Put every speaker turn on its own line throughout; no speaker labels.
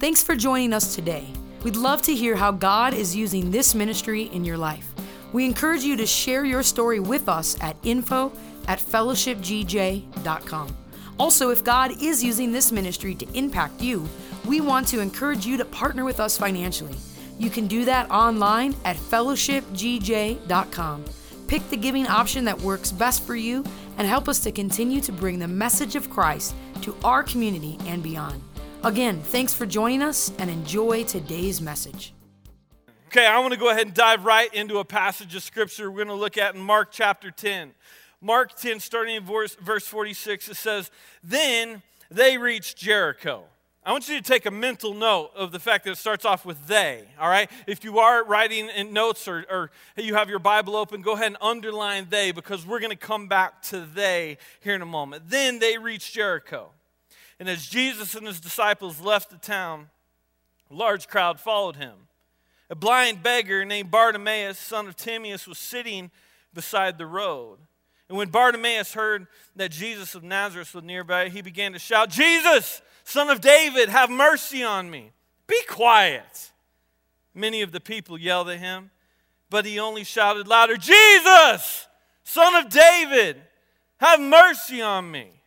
Thanks for joining us today. We'd love to hear how God is using this ministry in your life. We encourage you to share your story with us at info at fellowshipgj.com. Also, if God is using this ministry to impact you, we want to encourage you to partner with us financially. You can do that online at fellowshipgj.com. Pick the giving option that works best for you and help us to continue to bring the message of Christ to our community and beyond. Again, thanks for joining us and enjoy today's message.
Okay, I want to go ahead and dive right into a passage of scripture we're going to look at in Mark chapter 10. Mark 10, starting in verse, verse 46, it says, Then they reached Jericho. I want you to take a mental note of the fact that it starts off with they, all right? If you are writing in notes or, or you have your Bible open, go ahead and underline they because we're going to come back to they here in a moment. Then they reached Jericho. And as Jesus and his disciples left the town, a large crowd followed him. A blind beggar named Bartimaeus, son of Timaeus, was sitting beside the road. And when Bartimaeus heard that Jesus of Nazareth was nearby, he began to shout, Jesus, son of David, have mercy on me. Be quiet. Many of the people yelled at him, but he only shouted louder, Jesus, son of David, have mercy on me.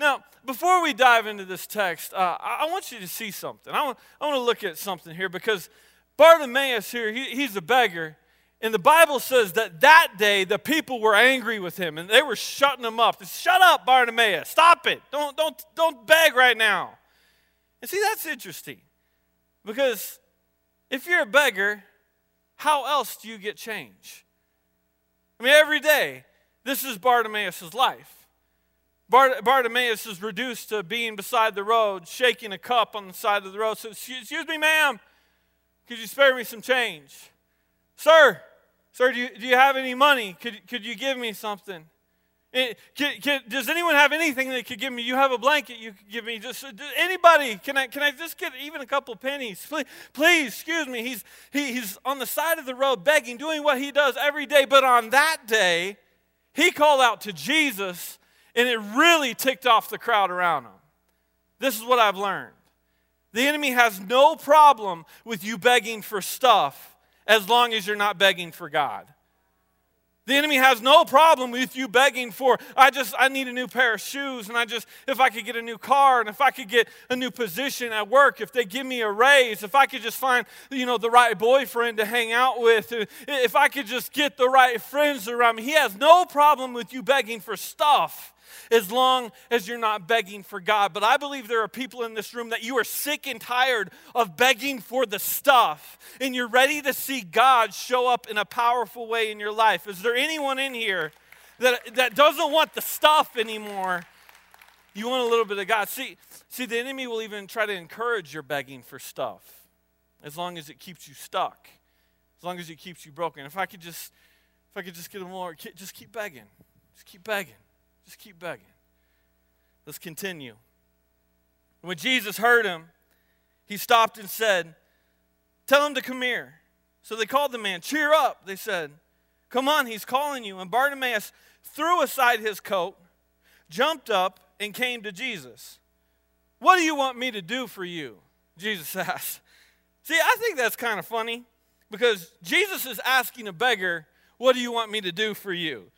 Now, before we dive into this text, uh, I, want you to see something. I want, I want to look at something here because Bartimaeus here, he, he's a beggar. And the Bible says that that day the people were angry with him and they were shutting him up. Shut up, Bartimaeus. Stop it. Don't, don't, don't beg right now. And see, that's interesting because if you're a beggar, how else do you get change? I mean, every day, this is Bartimaeus' life. Bart- Bartimaeus is reduced to being beside the road, shaking a cup on the side of the road. So, excuse me, ma'am, could you spare me some change? Sir, sir, do you, do you have any money? Could, could you give me something? Eh, it, can, does anyone have anything they could give me? You have a blanket you could give me. Just uh, anybody? Can I, can I just get even a couple pennies? Please, please excuse me. He's, he, he's on the side of the road begging, doing what he does every day. But on that day, he called out to Jesus and it really ticked off the crowd around him. This is what I've learned the enemy has no problem with you begging for stuff as long as you're not begging for God. The enemy has no problem with you begging for, I just, I need a new pair of shoes, and I just, if I could get a new car, and if I could get a new position at work, if they give me a raise, if I could just find, you know, the right boyfriend to hang out with, if I could just get the right friends around me. He has no problem with you begging for stuff as long as you're not begging for God. But I believe there are people in this room that you are sick and tired of begging for the stuff, and you're ready to see God show up in a powerful way in your life. Is there anyone in here that, that doesn't want the stuff anymore? You want a little bit of God. See, see, the enemy will even try to encourage your begging for stuff as long as it keeps you stuck, as long as it keeps you broken. If I could just, if I could just get a more, just keep begging, just keep begging. Just keep begging. Let's continue. When Jesus heard him, he stopped and said, Tell him to come here. So they called the man. Cheer up, they said. Come on, he's calling you. And Bartimaeus threw aside his coat, jumped up, and came to Jesus. What do you want me to do for you? Jesus asked. See, I think that's kind of funny because Jesus is asking a beggar, What do you want me to do for you?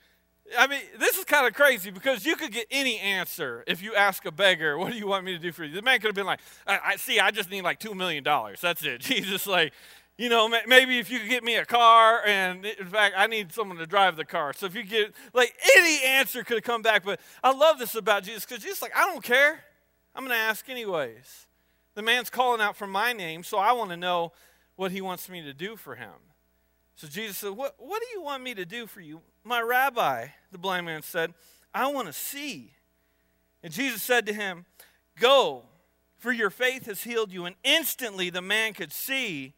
I mean, this is kind of crazy because you could get any answer if you ask a beggar, What do you want me to do for you? The man could have been like, I, I see, I just need like $2 million. That's it. Jesus, like, you know, maybe if you could get me a car, and in fact, I need someone to drive the car. So if you get, like, any answer could have come back. But I love this about Jesus because Jesus, like, I don't care. I'm going to ask anyways. The man's calling out for my name, so I want to know what he wants me to do for him. So Jesus said, what, what do you want me to do for you? My rabbi, the blind man said, I want to see. And Jesus said to him, Go, for your faith has healed you. And instantly the man could see,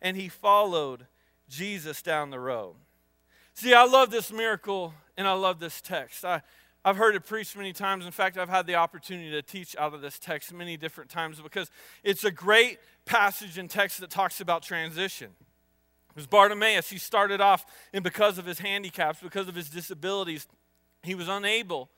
and he followed Jesus down the road. See, I love this miracle and I love this text. I, I've heard it preached many times. In fact, I've had the opportunity to teach out of this text many different times because it's a great passage and text that talks about transition was Bartimaeus. He started off, and because of his handicaps, because of his disabilities, he was unable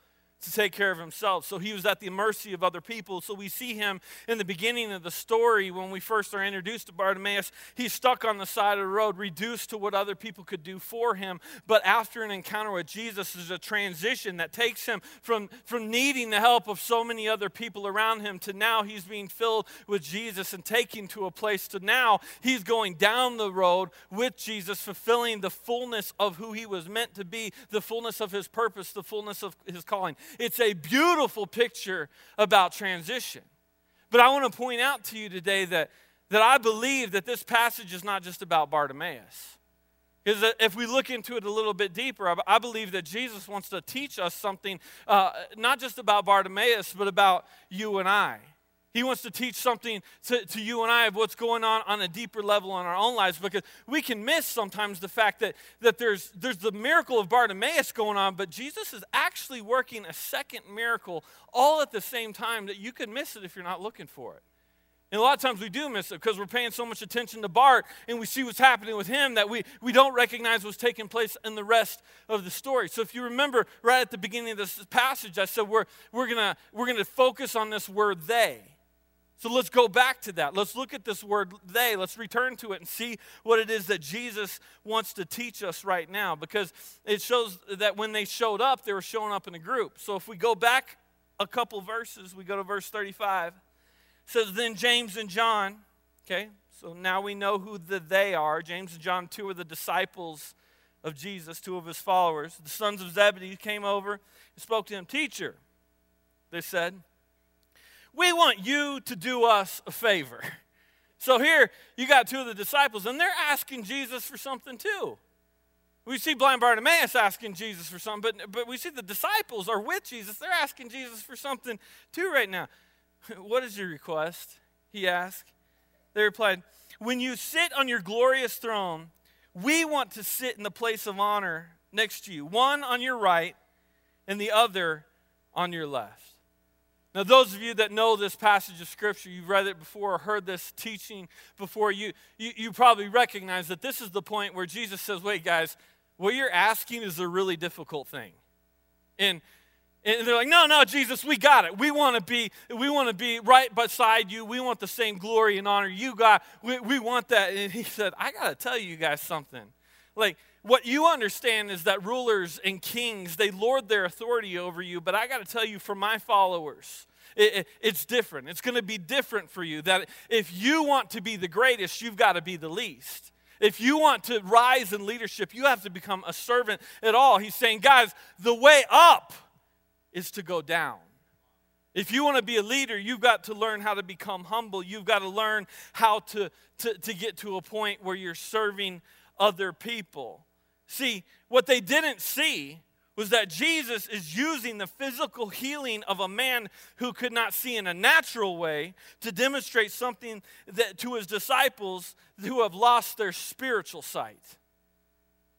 to take care of himself. So he was at the mercy of other people. So we see him in the beginning of the story when we first are introduced to Bartimaeus. He's stuck on the side of the road, reduced to what other people could do for him. But after an encounter with Jesus, there's a transition that takes him from, from needing the help of so many other people around him to now he's being filled with Jesus and taken to a place to now he's going down the road with Jesus, fulfilling the fullness of who he was meant to be, the fullness of his purpose, the fullness of his calling. It's a beautiful picture about transition. But I want to point out to you today that, that I believe that this passage is not just about Bartimaeus. Because if we look into it a little bit deeper, I believe that Jesus wants to teach us something, uh, not just about Bartimaeus, but about you and I. He wants to teach something to, to you and I of what's going on on a deeper level in our own lives because we can miss sometimes the fact that, that there's, there's the miracle of Bartimaeus going on, but Jesus is actually working a second miracle all at the same time that you can miss it if you're not looking for it. And a lot of times we do miss it because we're paying so much attention to Bart and we see what's happening with him that we, we don't recognize what's taking place in the rest of the story. So if you remember right at the beginning of this passage, I said we're, we're going we're gonna focus on this word they. So let's go back to that. Let's look at this word they. Let's return to it and see what it is that Jesus wants to teach us right now because it shows that when they showed up, they were showing up in a group. So if we go back a couple verses, we go to verse 35. It says, Then James and John, okay, so now we know who the they are. James and John, two of the disciples of Jesus, two of his followers. The sons of Zebedee came over and spoke to him. Teacher, they said, we want you to do us a favor. So here you got two of the disciples, and they're asking Jesus for something too. We see blind Bartimaeus asking Jesus for something, but, but we see the disciples are with Jesus. They're asking Jesus for something too right now. What is your request? He asked. They replied, When you sit on your glorious throne, we want to sit in the place of honor next to you, one on your right and the other on your left. Now, those of you that know this passage of Scripture, you've read it before or heard this teaching before, you, you, you probably recognize that this is the point where Jesus says, Wait, guys, what you're asking is a really difficult thing. And, and they're like, No, no, Jesus, we got it. We want to be, we want to be right beside you. We want the same glory and honor you got. We, we want that. And he said, I got to tell you guys something. Like, what you understand is that rulers and kings, they lord their authority over you, but I got to tell you, for my followers, it, it, it's different. It's going to be different for you. That if you want to be the greatest, you've got to be the least. If you want to rise in leadership, you have to become a servant at all. He's saying, guys, the way up is to go down. If you want to be a leader, you've got to learn how to become humble. You've got to learn how to, to, to get to a point where you're serving other people. See, what they didn't see was that Jesus is using the physical healing of a man who could not see in a natural way to demonstrate something that to his disciples who have lost their spiritual sight.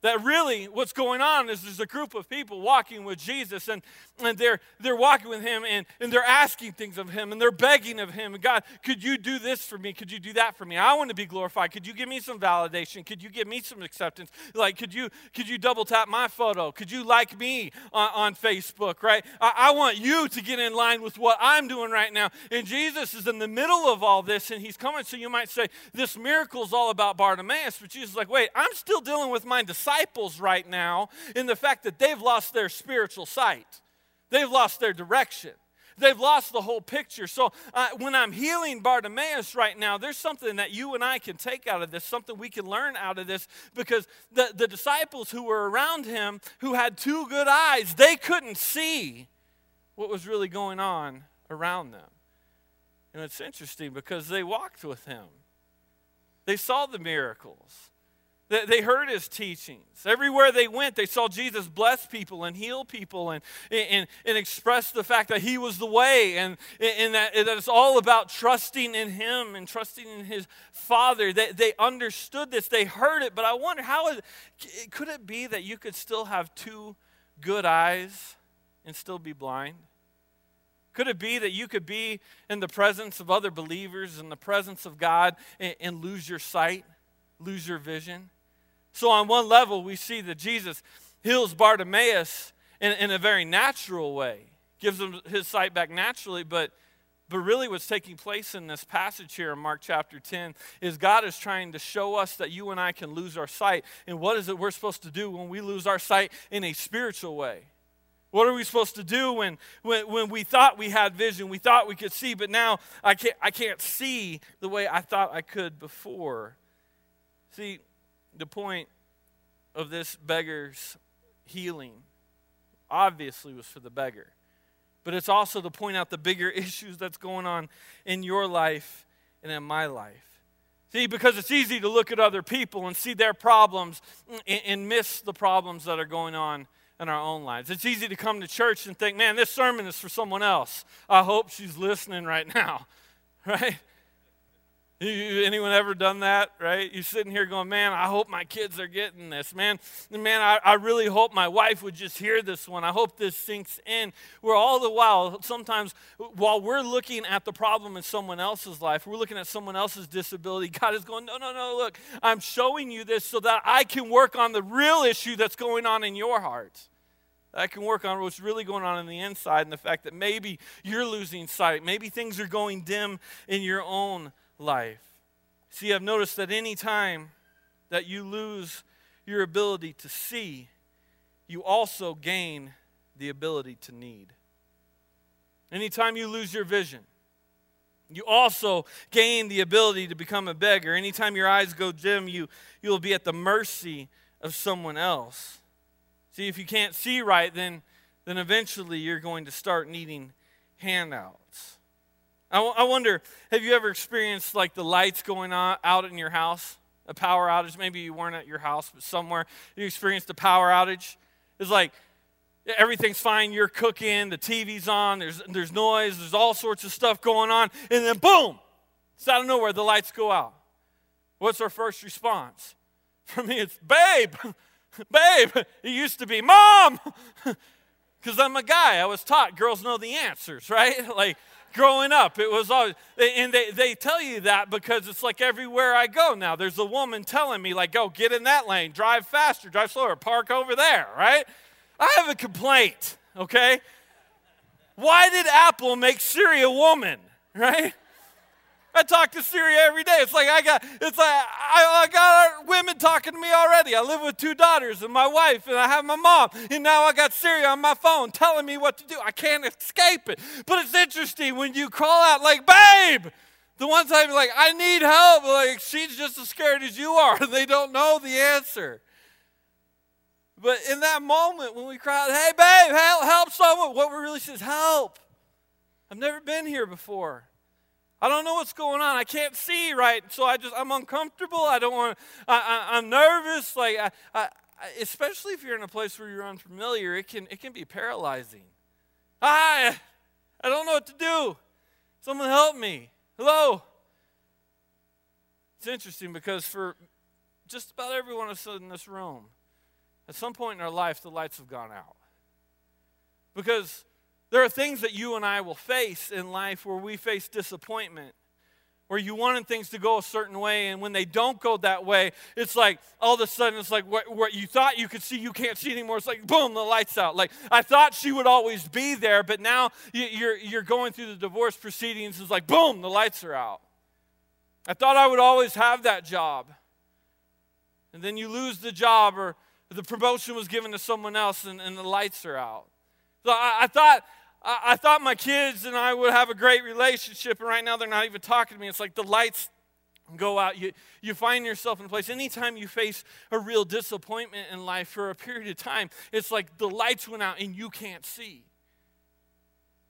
That really what's going on is there's a group of people walking with Jesus and, and they're, they're walking with him and, and they're asking things of him and they're begging of him. God, could you do this for me? Could you do that for me? I want to be glorified. Could you give me some validation? Could you give me some acceptance? Like, could you, could you double tap my photo? Could you like me on, on Facebook, right? I, I want you to get in line with what I'm doing right now. And Jesus is in the middle of all this and he's coming. So you might say, this miracle is all about Bartimaeus. But Jesus is like, wait, I'm still dealing with my disciples disciples right now in the fact that they've lost their spiritual sight, they've lost their direction. They've lost the whole picture. So, uh, when I'm healing Bartimaeus right now, there's something that you and I can take out of this, something we can learn out of this, because the, the disciples who were around him, who had two good eyes, they couldn't see what was really going on around them. And it's interesting because they walked with him, they saw the miracles. They heard his teachings. Everywhere they went, they saw Jesus bless people and heal people and, and, and express the fact that he was the way and, and that, that it's all about trusting in him and trusting in his Father. They, they understood this, they heard it, but I wonder how could it be that you could still have two good eyes and still be blind? Could it be that you could be in the presence of other believers, in the presence of God, and, and lose your sight, lose your vision? So, on one level, we see that Jesus heals Bartimaeus in, in a very natural way. gives him his sight back naturally, but but really, what's taking place in this passage here in Mark chapter 10 is God is trying to show us that you and I can lose our sight. And what is it we're supposed to do when we lose our sight in a spiritual way? What are we supposed to do when, when, when we thought we had vision, we thought we could see, but now I can't, I can't see the way I thought I could before? See, the point of this beggar's healing obviously was for the beggar but it's also to point out the bigger issues that's going on in your life and in my life. See, because it's easy to look at other people and see their problems and, and, miss the problems that are going on in our own lives. It's easy to come to church and think, man, this sermon is for someone else. I hope she's listening right now, right? You, anyone ever done that, right? You're sitting here going, man, I hope my kids are getting this. Man, man, I, I really hope my wife would just hear this one. I hope this sinks in. Where all the while, sometimes while we're looking at the problem in someone else's life, we're looking at someone else's disability, God is going, no, no, no, look, I'm showing you this so that I can work on the real issue that's going on in your heart. I can work on what's really going on in the inside and the fact that maybe you're losing sight. Maybe things are going dim in your own life. See, I've noticed that any time that you lose your ability to see, you also gain the ability to need. Anytime you lose your vision, you also gain the ability to become a beggar. Anytime your eyes go dim, you, you'll be at the mercy of someone else. See, if you can't see right, then, then eventually you're going to start needing handouts. I, w- I wonder, have you ever experienced like the lights going on out in your house? A power outage? Maybe you weren't at your house, but somewhere you experienced a power outage. It's like everything's fine, you're cooking, the TV's on, there's, there's noise, there's all sorts of stuff going on, and then boom, it's out of nowhere, the lights go out. What's our first response? For me, it's babe, babe. It used to be mom, because I'm a guy. I was taught girls know the answers, right? Like, growing up. It was always, and they, they tell you that because it's like everywhere I go now, there's a woman telling me, like, go get in that lane, drive faster, drive slower, park over there, right? I have a complaint, okay? Why did Apple make Siri a woman, right? I talk to Siri every day. It's like I got, it's like I, I got women talking to me already. I live with two daughters and my wife, and I have my mom, and now I got Siri on my phone telling me what to do. I can't escape it. But it's interesting when you call out like, "Babe," the one time like, "I need help," like she's just as scared as you are. They don't know the answer. But in that moment when we cry out, "Hey, babe, help, help someone," what we really say is help. I've never been here before. I don't know what's going on. I can't see right, so I just I'm uncomfortable. I don't want—I—I'm nervous. Like I, I, especially if you're in a place where you're unfamiliar, it can it can be paralyzing. I I don't know what to do. Someone help me. Hello. It's interesting because for just about every one of us in this room, at some point in our life, the lights have gone out. Because there are things that you and I will face in life where we face disappointment, where you wanted things to go a certain way, and when they don't go that way, it's like all of a sudden it's like what, what you thought you could see, you can't see anymore. It's like boom, the lights out. Like I thought she would always be there, but now you're you're going through the divorce proceedings. It's like boom, the lights are out. I thought I would always have that job, and then you lose the job, or the promotion was given to someone else, and, and the lights are out. So I, I thought I, I thought my kids and I would have a great relationship, and right now they're not even talking to me. It's like the lights go out. You, you find yourself in a place. Anytime you face a real disappointment in life for a period of time, it's like the lights went out and you can't see.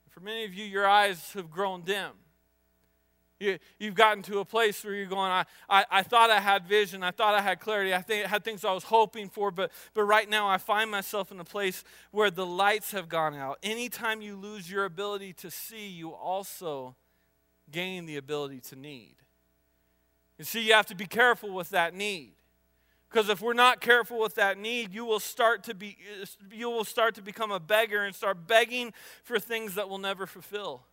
For many of you, your eyes have grown dim. You, have gotten to a place where you're going, I, I, I, thought I had vision. I thought I had clarity. I think, had things I was hoping for, but, but right now I find myself in a place where the lights have gone out. Anytime you lose your ability to see, you also gain the ability to need. You see, you have to be careful with that need. Because if we're not careful with that need, you will start to be you will start to become a beggar and start begging for things that will never fulfill.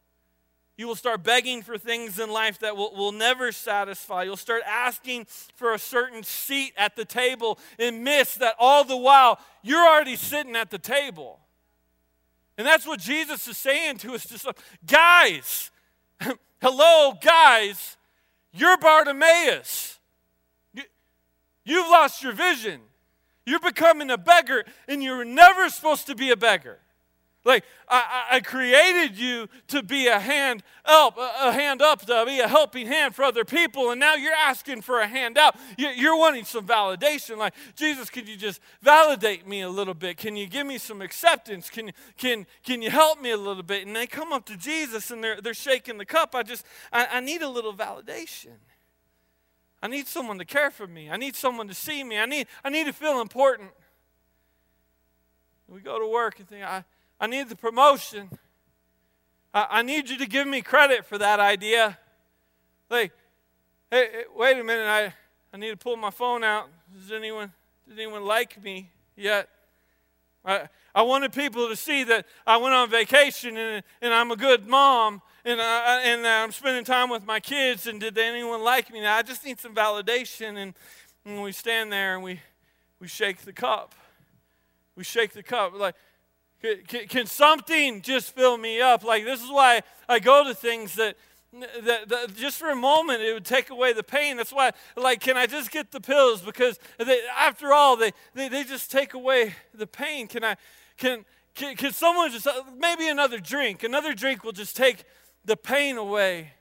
You will start begging for things in life that will, will never satisfy. You'll start asking for a certain seat at the table and miss that all the while you're already sitting at the table. And that's what Jesus is saying to us. Guys, hello, guys, you're Bartimaeus. You, you've lost your vision. You're becoming a beggar, and you're never supposed to be a beggar. Like I, I created you to be a hand up, a hand up, to be a helping hand for other people, and now you're asking for a hand out. You're wanting some validation. Like Jesus, could you just validate me a little bit? Can you give me some acceptance? Can can can you help me a little bit? And they come up to Jesus and they're they're shaking the cup. I just I, I need a little validation. I need someone to care for me. I need someone to see me. I need I need to feel important. We go to work and think I I need the promotion. I, I need you to give me credit for that idea. Like, hey, hey, wait a minute, I, I need to pull my phone out. Does anyone, does anyone like me yet? I, I wanted people to see that I went on vacation and, and I'm a good mom and, I, and I'm spending time with my kids. And did anyone like me? Now, I just need some validation. And, and we stand there and we, we shake the cup. We shake the cup. Like, can, can something just fill me up? Like, this is why I go to things that, that, that, just for a moment it would take away the pain. That's why, like, can I just get the pills? Because they, after all, they, they, they just take away the pain. Can I, can, can, can someone just, maybe another drink, another drink will just take the pain away.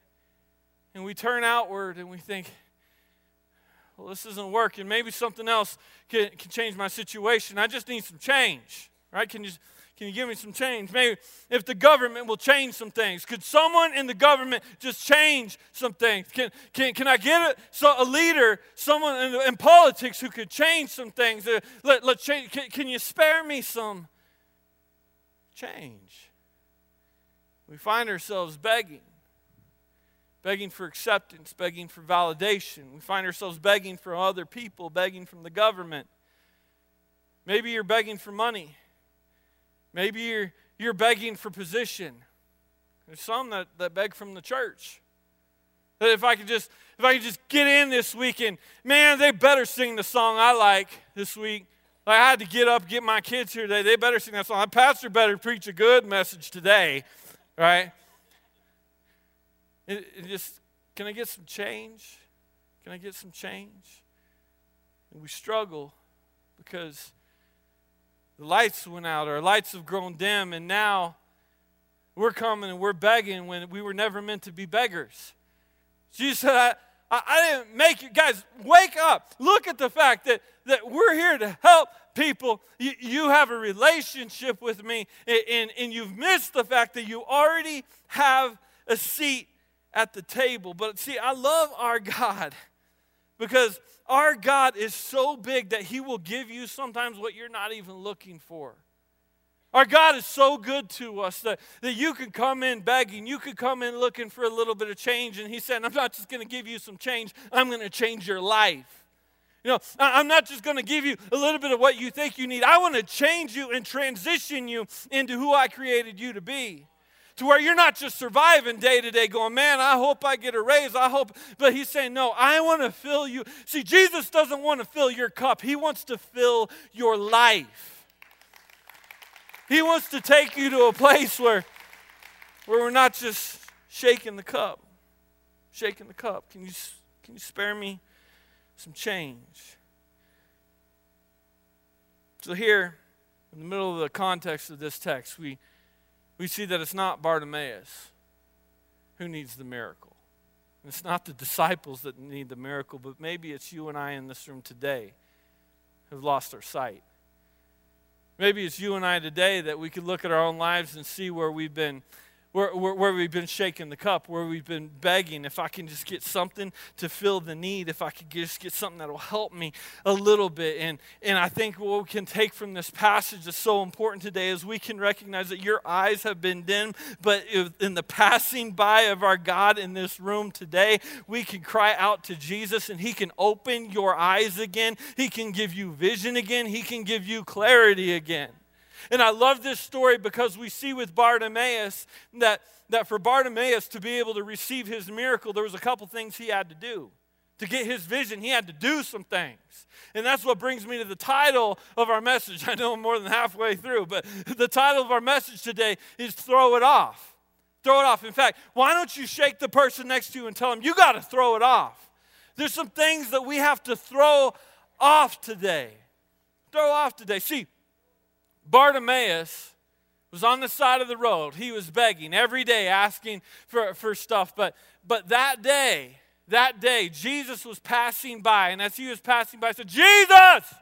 And we turn outward and we think, well, this isn't working. Maybe something else can, can change my situation. I just need some change, right? Can you? Can you give me some change? Maybe if the government will change some things. Could someone in the government just change some things? Can, can, can I get a, so a leader, someone in, in, politics who could change some things? Uh, let, let change. Can, can you spare me some change? We find ourselves begging, begging for acceptance, begging for validation. We find ourselves begging from other people, begging from the government. Maybe you're begging for money. Maybe you're, you're begging for position. There's some that, that beg from the church. That if I could just if I could just get in this weekend, man, they better sing the song I like this week. Like I had to get up, get my kids here today. They better sing that song. My pastor better preach a good message today, right? It, it just can I get some change? Can I get some change? And we struggle because the lights went out, our lights have grown dim, and now we're coming and we're begging when we were never meant to be beggars. Jesus said, I, I, I didn't make you. Guys, wake up. Look at the fact that, that we're here to help people. You, you have a relationship with me, and, and, and you've missed the fact that you already have a seat at the table. But see, I love our God because our God is so big that He will give you sometimes what you're not even looking for. Our God is so good to us that, that you can come in begging, you could come in looking for a little bit of change. And He said, I'm not just going to give you some change, I'm going to change your life. You know, I'm not just going to give you a little bit of what you think you need. I want to change you and transition you into who I created you to be to where you're not just surviving day to day going, man, I hope I get a raise. I hope. But he's saying, no, I want to fill you. See, Jesus doesn't want to fill your cup, he wants to fill your life. He wants to take you to a place where, where we're not just shaking the cup. Shaking the cup. Can you, can you spare me some change? So, here, in the middle of the context of this text, we we see that it's not Bartimaeus who needs the miracle. It's not the disciples that need the miracle, but maybe it's you and I in this room today who've lost our sight. Maybe it's you and I today that we could look at our own lives and see where we've been where, where, where, we've been shaking the cup, where we've been begging, if I can just get something to fill the need, if I could just get something that will help me a little bit. And, and I think what we can take from this passage that's so important today is we can recognize that your eyes have been dim, but in the passing by of our God in this room today, we can cry out to Jesus and He can open your eyes again. He can give you vision again. He can give you clarity again. And I love this story because we see with Bartimaeus that, that for Bartimaeus to be able to receive his miracle, there was a couple things he had to do. To get his vision, he had to do some things. And that's what brings me to the title of our message. I know I'm more than halfway through, but the title of our message today is Throw It Off. Throw it off. In fact, why don't you shake the person next to you and tell them, You got to throw it off? There's some things that we have to throw off today. Throw off today. See, Bartimaeus was on the side of the road. He was begging every day, asking for, for stuff. But, but that day, that day, Jesus was passing by. And as he was passing by, he said, Jesus,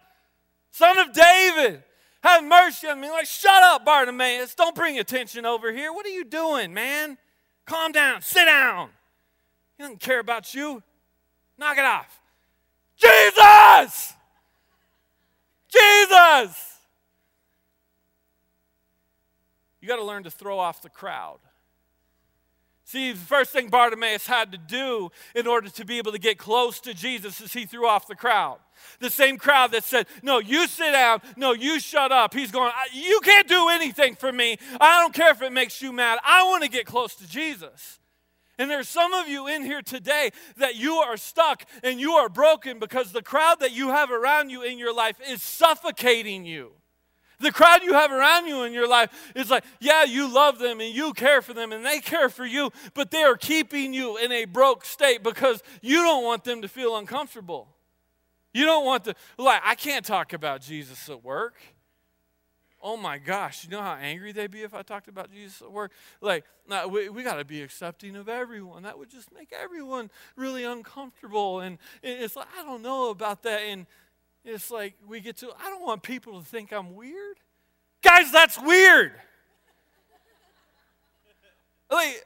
son of David, have mercy on me. Like, shut up, Bartimaeus. Don't bring attention over here. What are you doing, man? Calm down. Sit down. He doesn't care about you. Knock it off. Jesus! Jesus! You got to learn to throw off the crowd. See, the first thing Bartimaeus had to do in order to be able to get close to Jesus is he threw off the crowd. The same crowd that said, No, you sit down. No, you shut up. He's going, You can't do anything for me. I don't care if it makes you mad. I want to get close to Jesus. And there's some of you in here today that you are stuck and you are broken because the crowd that you have around you in your life is suffocating you. The crowd you have around you in your life is like, yeah, you love them and you care for them and they care for you, but they are keeping you in a broke state because you don't want them to feel uncomfortable. You don't want to, like, I can't talk about Jesus at work. Oh my gosh, you know how angry they'd be if I talked about Jesus at work? Like, we, we got to be accepting of everyone. That would just make everyone really uncomfortable. And it's like, I don't know about that. And it's like we get to, I don't want people to think I'm weird. Guys, that's weird. like,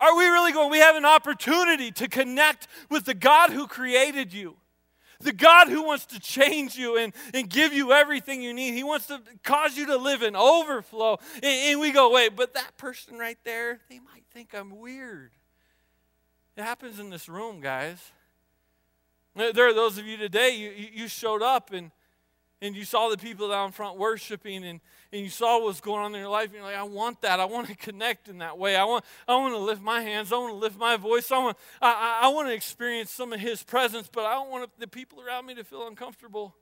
are we really going? We have an opportunity to connect with the God who created you, the God who wants to change you and, and give you everything you need. He wants to cause you to live in overflow. And, and we go, wait, but that person right there, they might think I'm weird. It happens in this room, guys. There are those of you today, you, you showed up and, and you saw the people down front worshiping and, and you saw what's going on in your life and you're like, I want that. I want to connect in that way. I want, I want to lift my hands. I want to lift my voice. I want, I, I want to experience some of his presence, but I don't want the people around me to feel uncomfortable.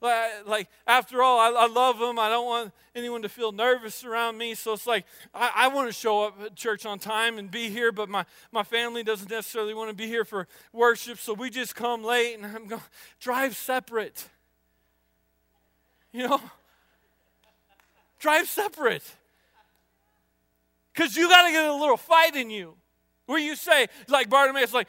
Like, after all, I, I, love them. I don't want anyone to feel nervous around me. So it's like, I, I want to show up at church on time and be here, but my, my family doesn't necessarily want to be here for worship. So we just come late and I'm going, drive separate. You know? drive separate. Because you got to get a little fight in you where you say, like Bartimaeus, like,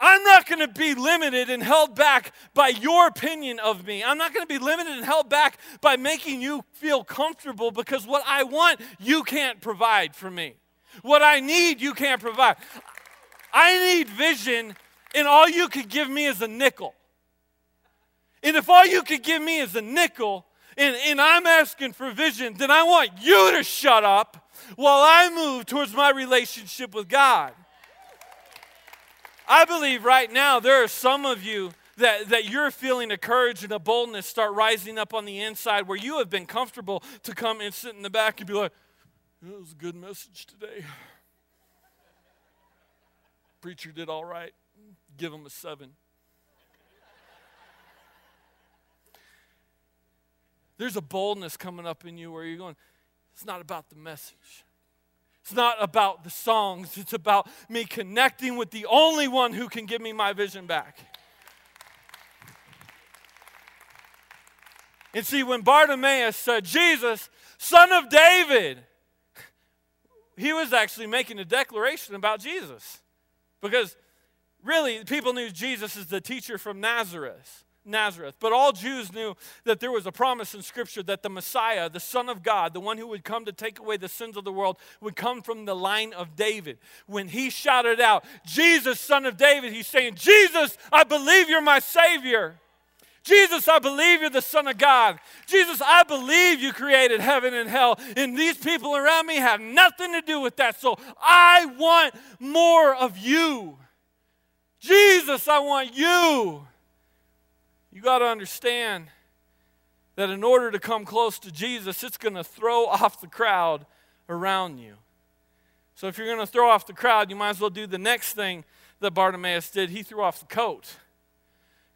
I'm not going to be limited and held back by your opinion of me. I'm not going to be limited and held back by making you feel comfortable because what I want, you can't provide for me. What I need, you can't provide. I need vision, and all you could give me is a nickel. And if all you could give me is a nickel, and, and I'm asking for vision, then I want you to shut up while I move towards my relationship with God. I believe right now there are some of you that, that you're feeling a courage and a boldness start rising up on the inside where you have been comfortable to come and sit in the back and be like, that was a good message today. Preacher did all right. Give him a seven. There's a boldness coming up in you where you're going, it's not about the message. It's not about the songs, it's about me connecting with the only one who can give me my vision back. And see, when Bartimaeus said, Jesus, son of David, he was actually making a declaration about Jesus. Because really, people knew Jesus as the teacher from Nazareth. Nazareth. But all Jews knew that there was a promise in Scripture that the Messiah, the Son of God, the one who would come to take away the sins of the world, would come from the line of David. When he shouted out, Jesus, Son of David, he's saying, Jesus, I believe you're my Savior. Jesus, I believe you're the Son of God. Jesus, I believe you created heaven and hell. And these people around me have nothing to do with that. So I want more of you. Jesus, I want you. You got to understand that in order to come close to Jesus, it's going to throw off the crowd around you. So if you're going to throw off the crowd, you might as well do the next thing that Bartimaeus did. He threw off the coat.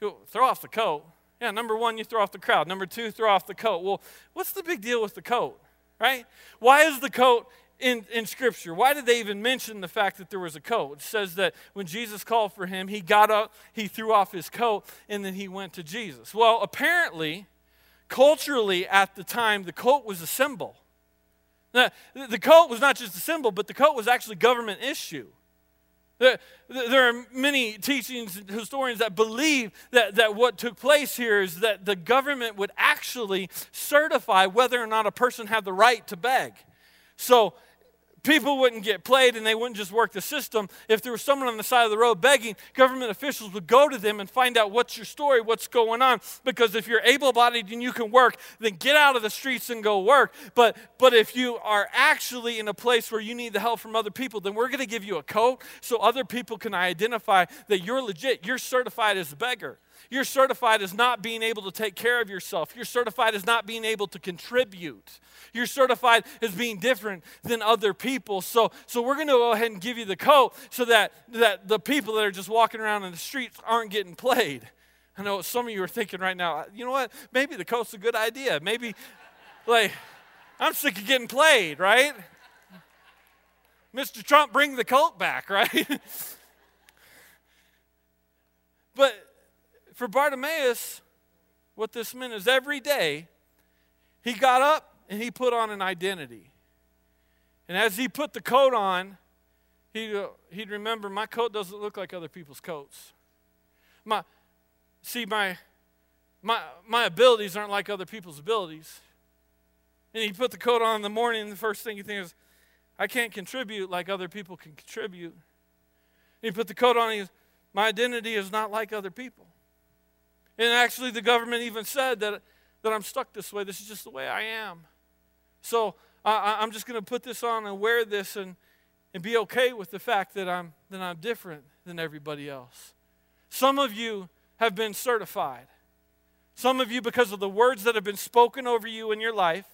Go, throw off the coat. Yeah, number one, you throw off the crowd. Number two, throw off the coat. Well, what's the big deal with the coat, right? Why is the coat in, in Scripture? Why did they even mention the fact that there was a coat? It says that when Jesus called for him, he got up, he threw off his coat, and then he went to Jesus. Well, apparently, culturally at the time, the coat was a symbol. Now, the coat was not just a symbol, but the coat was actually government issue. There are many teachings and historians that believe that, that what took place here is that the government would actually certify whether or not a person had the right to beg. So people wouldn't get played and they wouldn't just work the system. If there was someone on the side of the road begging, government officials would go to them and find out what's your story, what's going on. Because if you're able bodied and you can work, then get out of the streets and go work. But, but if you are actually in a place where you need the help from other people, then we're going to give you a coat so other people can identify that you're legit. You're certified as a beggar. You're certified as not being able to take care of yourself. You're certified as not being able to contribute. You're certified as being different than other people. So, so we're going to go ahead and give you the coat so that, that the people that are just walking around in the streets aren't getting played. I know some of you are thinking right now, you know what? Maybe the coat's a good idea. Maybe, like, I'm sick of getting played, right? Mr. Trump, bring the coat back, right? but for Bartimaeus, what this meant is every day he got up and he put on an identity. And as he put the coat on, he'd, uh, he'd remember my coat doesn't look like other people's coats. My, see, my, my, my abilities aren't like other people's abilities. And he put the coat on in the morning, and the first thing he thinks is, I can't contribute like other people can contribute. And he put the coat on, and he goes, My identity is not like other people. And actually, the government even said that, that I'm stuck this way. This is just the way I am. So I, I'm just going to put this on and wear this and, and be okay with the fact that I'm, that I'm different than everybody else. Some of you have been certified. Some of you, because of the words that have been spoken over you in your life,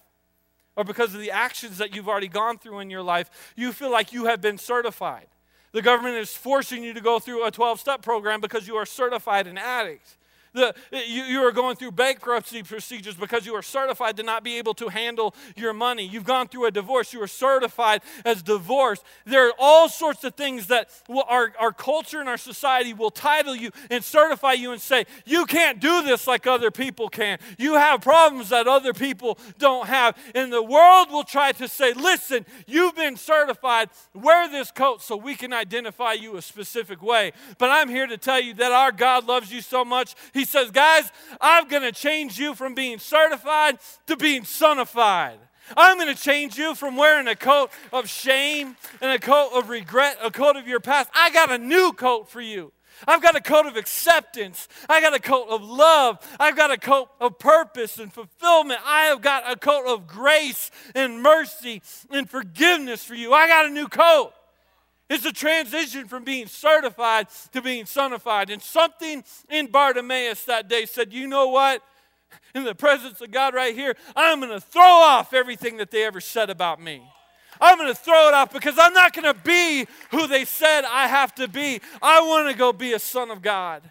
or because of the actions that you've already gone through in your life, you feel like you have been certified. The government is forcing you to go through a 12 step program because you are certified an addict. The, you, you are going through bankruptcy procedures because you are certified to not be able to handle your money. You've gone through a divorce. You are certified as divorced. There are all sorts of things that will, our, our culture and our society will title you and certify you and say, you can't do this like other people can. You have problems that other people don't have. And the world will try to say, listen, you've been certified. Wear this coat so we can identify you a specific way. But I'm here to tell you that our God loves you so much. He he says, Guys, I'm going to change you from being certified to being sonified. I'm going to change you from wearing a coat of shame and a coat of regret, a coat of your past. I got a new coat for you. I've got a coat of acceptance. I got a coat of love. I've got a coat of purpose and fulfillment. I have got a coat of grace and mercy and forgiveness for you. I got a new coat. It's a transition from being certified to being sonified. And something in Bartimaeus that day said, you know what? In the presence of God right here, I'm going to throw off everything that they ever said about me. I'm going to throw it off because I'm not going to be who they said I have to be. I want to go be a son of God.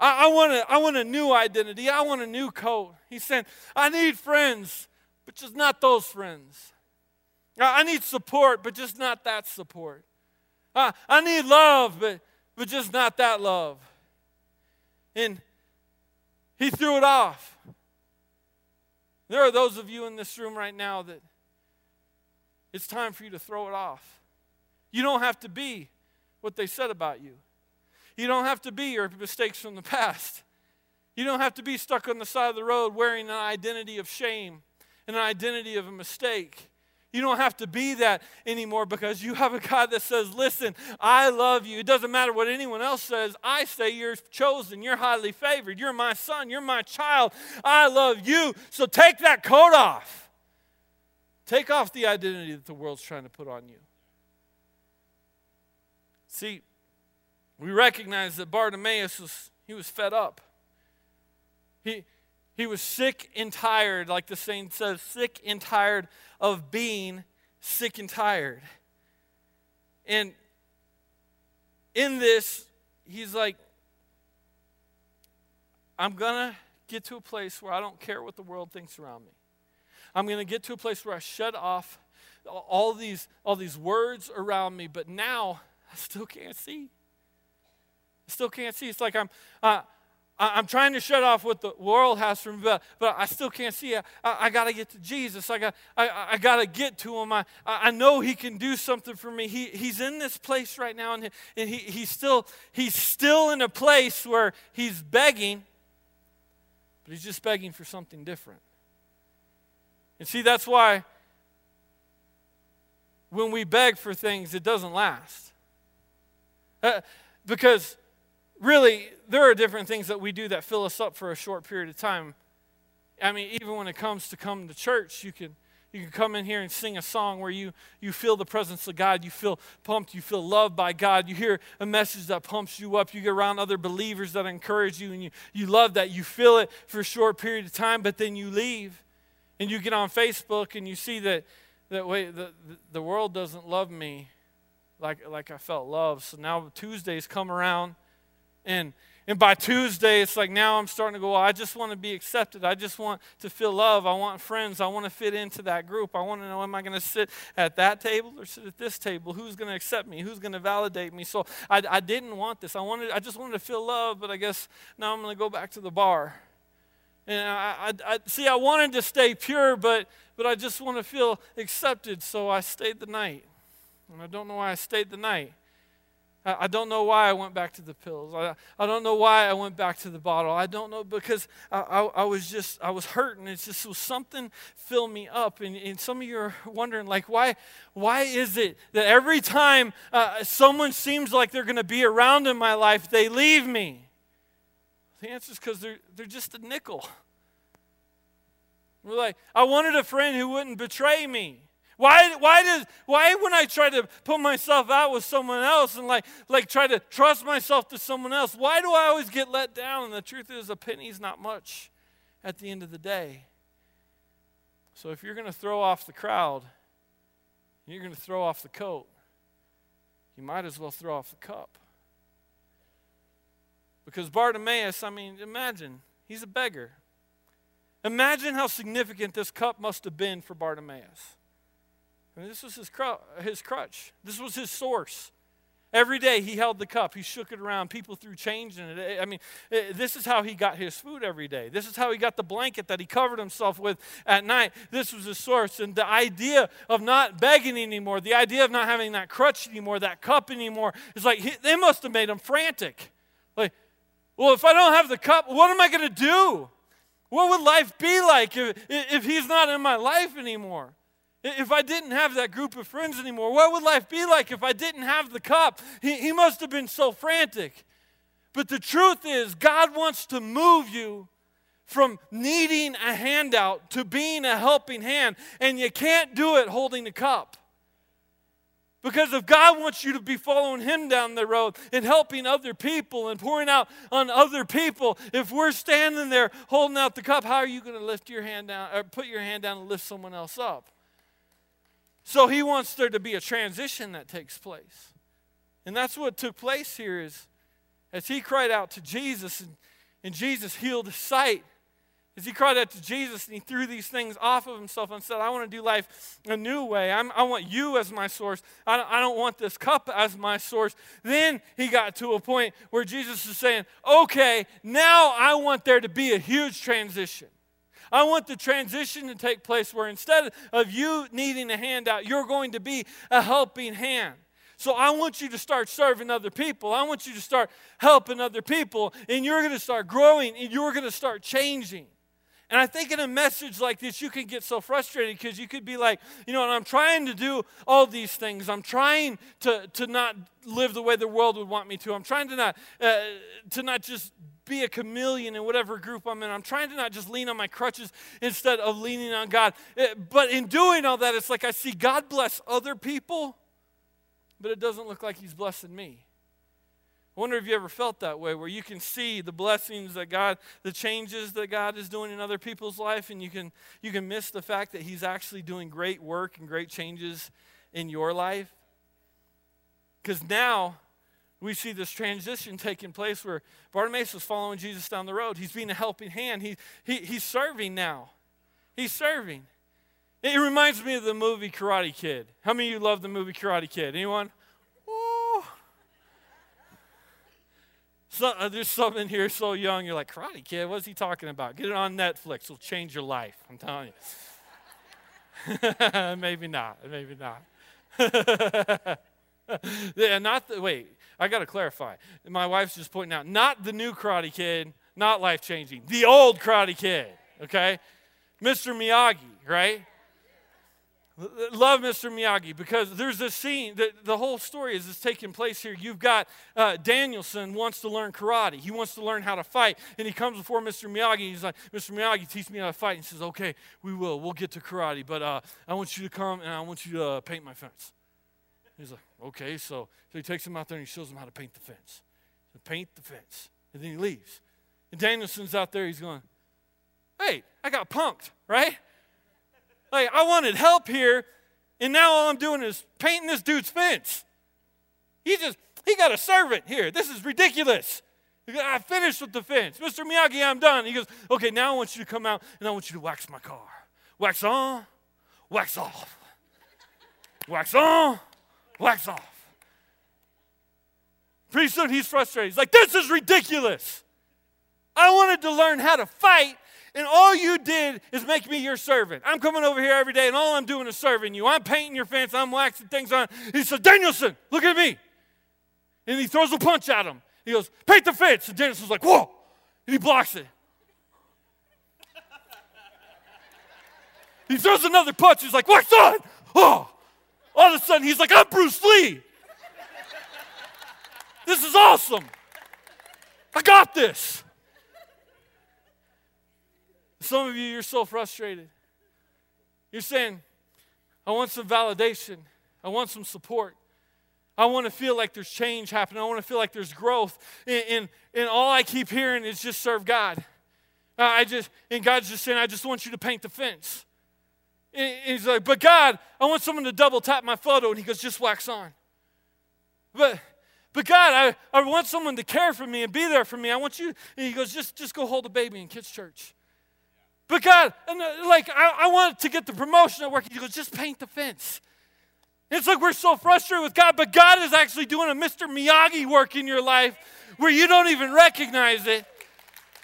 I, I, want a, I want a new identity. I want a new coat. He's saying, I need friends, but just not those friends. I need support, but just not that support. I, I need love, but, but just not that love. And he threw it off. There are those of you in this room right now that it's time for you to throw it off. You don't have to be what they said about you. You don't have to be your mistakes from the past. You don't have to be stuck on the side of the road wearing an identity of shame and an identity of a mistake. You don't have to be that anymore because you have a God that says, Listen, I love you. It doesn't matter what anyone else says. I say you're chosen. You're highly favored. You're my son. You're my child. I love you. So take that coat off. Take off the identity that the world's trying to put on you. See, we recognize that Bartimaeus was, he was fed up. He, he was sick and tired, like the saying says, sick and tired of being sick and tired. And in this, he's like, I'm going to get to a place where I don't care what the world thinks around me. I'm going to get to a place where I shut off all these, all these words around me, but now I still can't see. I still can't see. It's like I'm, uh, I'm trying to shut off what the world has for me, but, I still can't see. I, I, I got to get to Jesus. I got, I, I got to get to him. I, I know he can do something for me. He, he's in this place right now, and, he, and he, he's, still, he's still in a place where he's begging, but he's just begging for something different. And see, that's why when we beg for things, it doesn't last. Uh, because really, there are different things that we do that fill us up for a short period of time. I mean, even when it comes to coming to church, you can you can come in here and sing a song where you, you feel the presence of God. You feel pumped. You feel loved by God. You hear a message that pumps you up. You get around other believers that encourage you, and you, you love that. You feel it for a short period of time, but then you leave. And you get on Facebook and you see that, that wait, the, the world doesn't love me like, like I felt loved. So now Tuesdays come around and and by Tuesday, it's like now I'm starting to go, well, I just want to be accepted. I just want to feel love. I want friends. I want to fit into that group. I want to know, am I going to sit at that table or sit at this table? Who's going to accept me? Who's going to validate me? So I, I didn't want this. I, wanted, I just wanted to feel love, but I guess now I'm going to go back to the bar. And I, I, I, see, I wanted to stay pure, but, but I just want to feel accepted, so I stayed the night. And I don't know why I stayed the night. I, don't know why I went back to the pills. I, I don't know why I went back to the bottle. I don't know because I, I, I was just, I was hurting. It's just was something fill me up. And, and some of you are wondering, like, why, why is it that every time uh, someone seems like they're going to be around in my life, they leave me? The answer is because they're, they're just a nickel. We're like, I wanted a friend who wouldn't betray me. Why, why, does, why when I try to put myself out with someone else and like, like try to trust myself to someone else, why do I always get let down? And the truth is, a penny's not much at the end of the day. So if you're going to throw off the crowd, you're going to throw off the coat, you might as well throw off the cup. Because Bartimaeus, I mean, imagine, he's a beggar. Imagine how significant this cup must have been for Bartimaeus. This was his, cru- his crutch, this was his source. Every day he held the cup, he shook it around. People threw change in it. I mean, eh, this is how he got his food every day. This is how he got the blanket that he covered himself with at night. This was his source. And the idea of not begging anymore, the idea of not having that crutch anymore, that cup anymore, is like, he, they must have made him frantic. Like, well, if I don't have the cup, what am I going to do? What would life be like if, if he's not in my life anymore? If I didn't have that group of friends anymore, what would life be like if I didn't have the cup? He, he must have been so frantic. But the truth is, God wants to move you from needing a handout to being a helping hand, and you can't do it holding the cup. Because if God wants you to be following Him down the road and helping other people and pouring out on other people, if we're standing there holding out the cup, how are you going to lift your hand down or put your hand down and lift someone else up? So He wants there to be a transition that takes place. And that's what took place here is as he cried out to Jesus and, and Jesus healed his sight as he cried out to Jesus and he threw these things off of himself and said, I want to do life a new way. I'm, i want you as my source. I don't, I don't want this cup as my source. Then he got to a point where Jesus is saying, Okay, now I want there to be a huge transition. I want the transition to take place where instead of you needing a handout, you're going to be a helping hand. So I want you to start serving other people. I want you to start helping other people, and you're going to start growing and you're going to start changing. And I think in a message like this, you can get so frustrated because you could be like, you know, and I'm trying to do all these things. I'm trying to, to not live the way the world would want me to. I'm trying to not, uh, to not just be a chameleon in whatever group I'm in. I'm trying to not just lean on my crutches instead of leaning on God. Uh, but in doing all that, it's like I see God bless other people, but it doesn't look like He's blessing me. I wonder if you ever felt that way, where you can see the blessings that God, the changes that God is doing in other people's life, and you can you can miss the fact that He's actually doing great work and great changes in your life. Because now, we see this transition taking place where Bartimaeus was following Jesus down the road. He's being a helping hand. He, he, he's serving now. He's serving. It reminds me of the movie Karate Kid. How many of you love the movie Karate Kid? Anyone? So, uh, there's some in here so young, you're like, Karate Kid, what's he talking about? Get it on Netflix. It'll change your life. I'm telling you. maybe not. Maybe not. yeah, not the, wait, I got to clarify. My wife's just pointing out, not the new Karate Kid, not life changing, the old Karate Kid, okay? Mr. Miyagi, right? Love Mr. Miyagi because there's this scene that the whole story is, is taking place here. You've got uh, Daniel-san wants to learn karate. He wants to learn how to fight. And he comes before Mr. Miyagi. He's like, Mr. Miyagi, teach me how to fight. And he says, Okay, we will. We'll get to karate. But uh, I want you to come and I want you to uh, paint my fence. He's like, Okay. So, so he takes him out there and he shows him how to paint the fence. So paint the fence. And then he leaves. And Daniel-san's out there. He's going, Hey, I got punked, right? Like, I wanted help here, and now all I'm doing is painting this dude's fence. He just, he got a servant here. This is ridiculous. I finished with the fence. Mr. Miyagi, I'm done. He goes, okay, now I want you to come out and I want you to wax my car. Wax on, wax off. Wax on, wax off. Pretty soon he's frustrated. He's like, this is ridiculous. I wanted to learn how to fight, and all you did is make me your servant. I'm coming over here every day, and all I'm doing is serving you. I'm painting your fence, I'm waxing things on. He said, Daniel-san, look at me. And he throws a punch at him. He goes, paint the fence. And Daniel-san's like, whoa. And he blocks it. he throws another punch. He's like, what's on? Oh. All of a sudden, he's like, I'm Bruce Lee. this is awesome. I got this. Some of you, you're so frustrated. You're saying, I want some validation, I want some support. I want to feel like there's change happening. I want to feel like there's growth. And, and, and all I keep hearing is just serve God. I just, and God's just saying, I just want you to paint the fence. He's like, but God, I want someone to double tap my photo. And he goes, just wax on. But, but God, I, I want someone to care for me and be there for me. I want you. And he goes, just, just go hold a baby in kids' church. But God, and uh, like, I, I want to get the promotion at work. He goes, just paint the fence. It's like we're so frustrated with God, but God is actually doing a Mr. Miyagi work in your life where you don't even recognize it.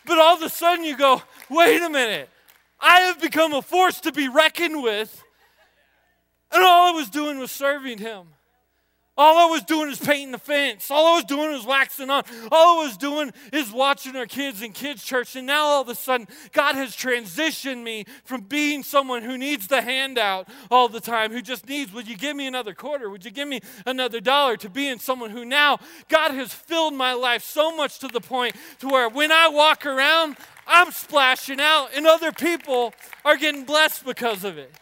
But all of a sudden you go, wait a minute, I have become a force to be reckoned with. And all I was doing was serving Him. All I was doing is painting the fence. All I was doing was waxing on. All I was doing is watching our kids in kids' church. And now all of a sudden, God has transitioned me from being someone who needs the handout all the time, who just needs, would you give me another quarter? Would you give me another dollar? To being someone who now, God has filled my life so much to the point to where when I walk around, I'm splashing out and other people are getting blessed because of it.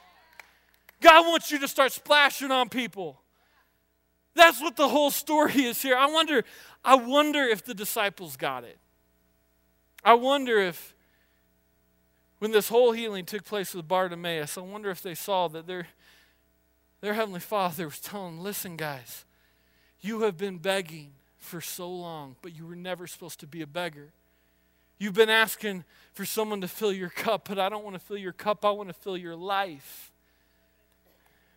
God wants you to start splashing on people. That's what the whole story is here. I wonder, I wonder if the disciples got it. I wonder if when this whole healing took place with Bartimaeus, I wonder if they saw that their, their Heavenly Father was telling them, listen, guys, you have been begging for so long, but you were never supposed to be a beggar. You've been asking for someone to fill your cup, but I don't want to fill your cup, I want to fill your life.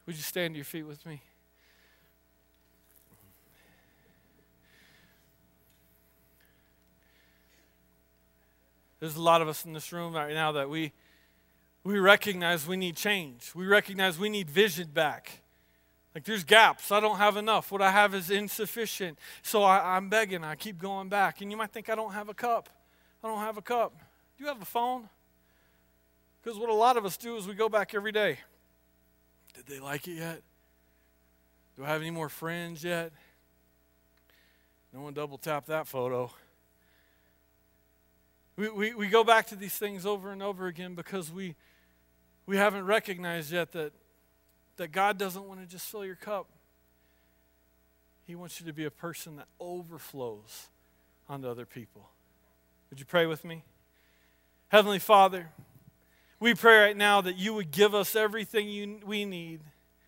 Would you stand to your feet with me? There's a lot of us in this room right now that we, we recognize we need change. We recognize we need vision back. Like there's gaps. I don't have enough. What I have is insufficient. So I, am begging. I keep going back. And you might think I don't have a cup. I don't have a cup. Do you have a phone? Because what a lot of us do is we go back every day. Did they like it yet? Do I have any more friends yet? No one double tap that photo. We, we, we go back to these things over and over again because we, we haven't recognized yet that, that God doesn't want to just fill your cup. He wants you to be a person that overflows onto other people. Would you pray with me? Heavenly Father, we pray right now that you would give us everything you, we need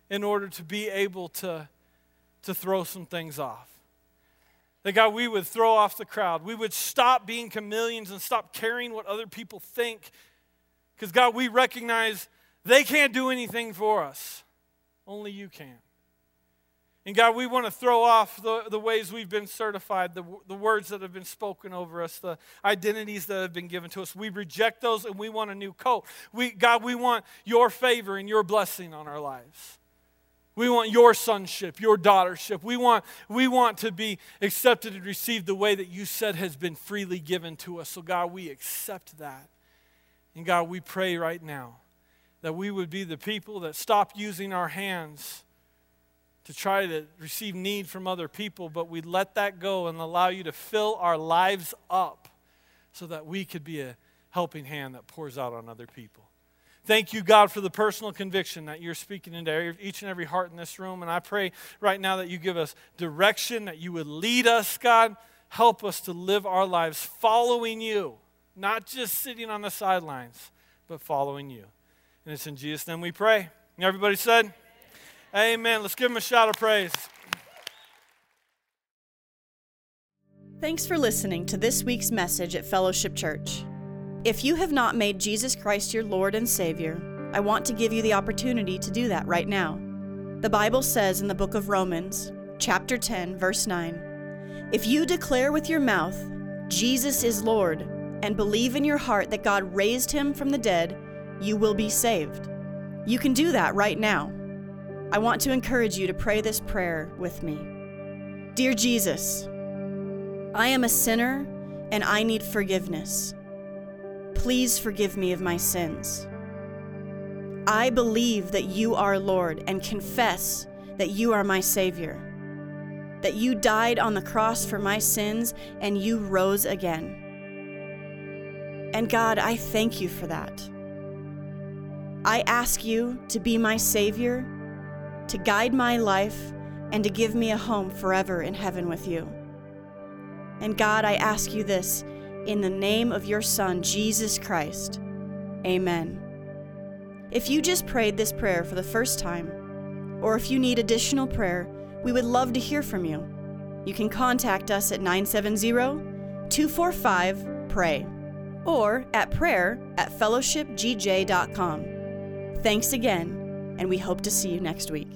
in order to be able to, to throw some things off That God, we would throw off the crowd. We would stop being chameleons and stop caring what other people think. Because, God, we recognize they can't do anything for us, only you can. And God, we want to throw off the, the ways we've been certified, the, the words that have been spoken over us, the identities that have been given to us. We reject those and we want a new coat. We, God, we want your favor and your blessing on our lives. We want your sonship, your daughtership. We want, we want to be accepted and received the way that you said has been freely given to us. So, God, we accept that. And God, we pray right now that we would be the people that stop using our hands to try to receive need from other people, but we let that go and allow you to fill our lives up so that we could be a helping hand that pours out on other people. Thank you, God, for the personal conviction that you're speaking into each and every heart in this room. And I pray right now that you give us direction, that you would lead us, God. Help us to live our lives following you, not just sitting on the sidelines, but following you. And it's in Jesus' name we pray. And everybody said, Amen. Let's give him a shout of praise.
Thanks for listening to this week's message at Fellowship Church. If you have not made Jesus Christ your Lord and Savior, I want to give you the opportunity to do that right now. The Bible says in the book of Romans, chapter 10, verse 9, If you declare with your mouth, Jesus is Lord, and believe in your heart that God raised him from the dead, you will be saved. You can do that right now. I want to encourage you to pray this prayer with me. Dear Jesus, I am a sinner and I need forgiveness. Please forgive me of my sins. I believe that you are Lord and confess that you are my Savior, that you died on the cross for my sins and you rose again. And God, I thank you for that. I ask you to be my Savior to guide my life, and to give me a home forever in heaven with you. And God, I ask you this in the name of your Son, Jesus Christ. Amen. If you just prayed this prayer for the first time, or if you need additional prayer, we would love to hear from you. You can contact us at 970 245 PRAY or at prayer at fellowshipgj.com. Thanks again and we hope to see you next week.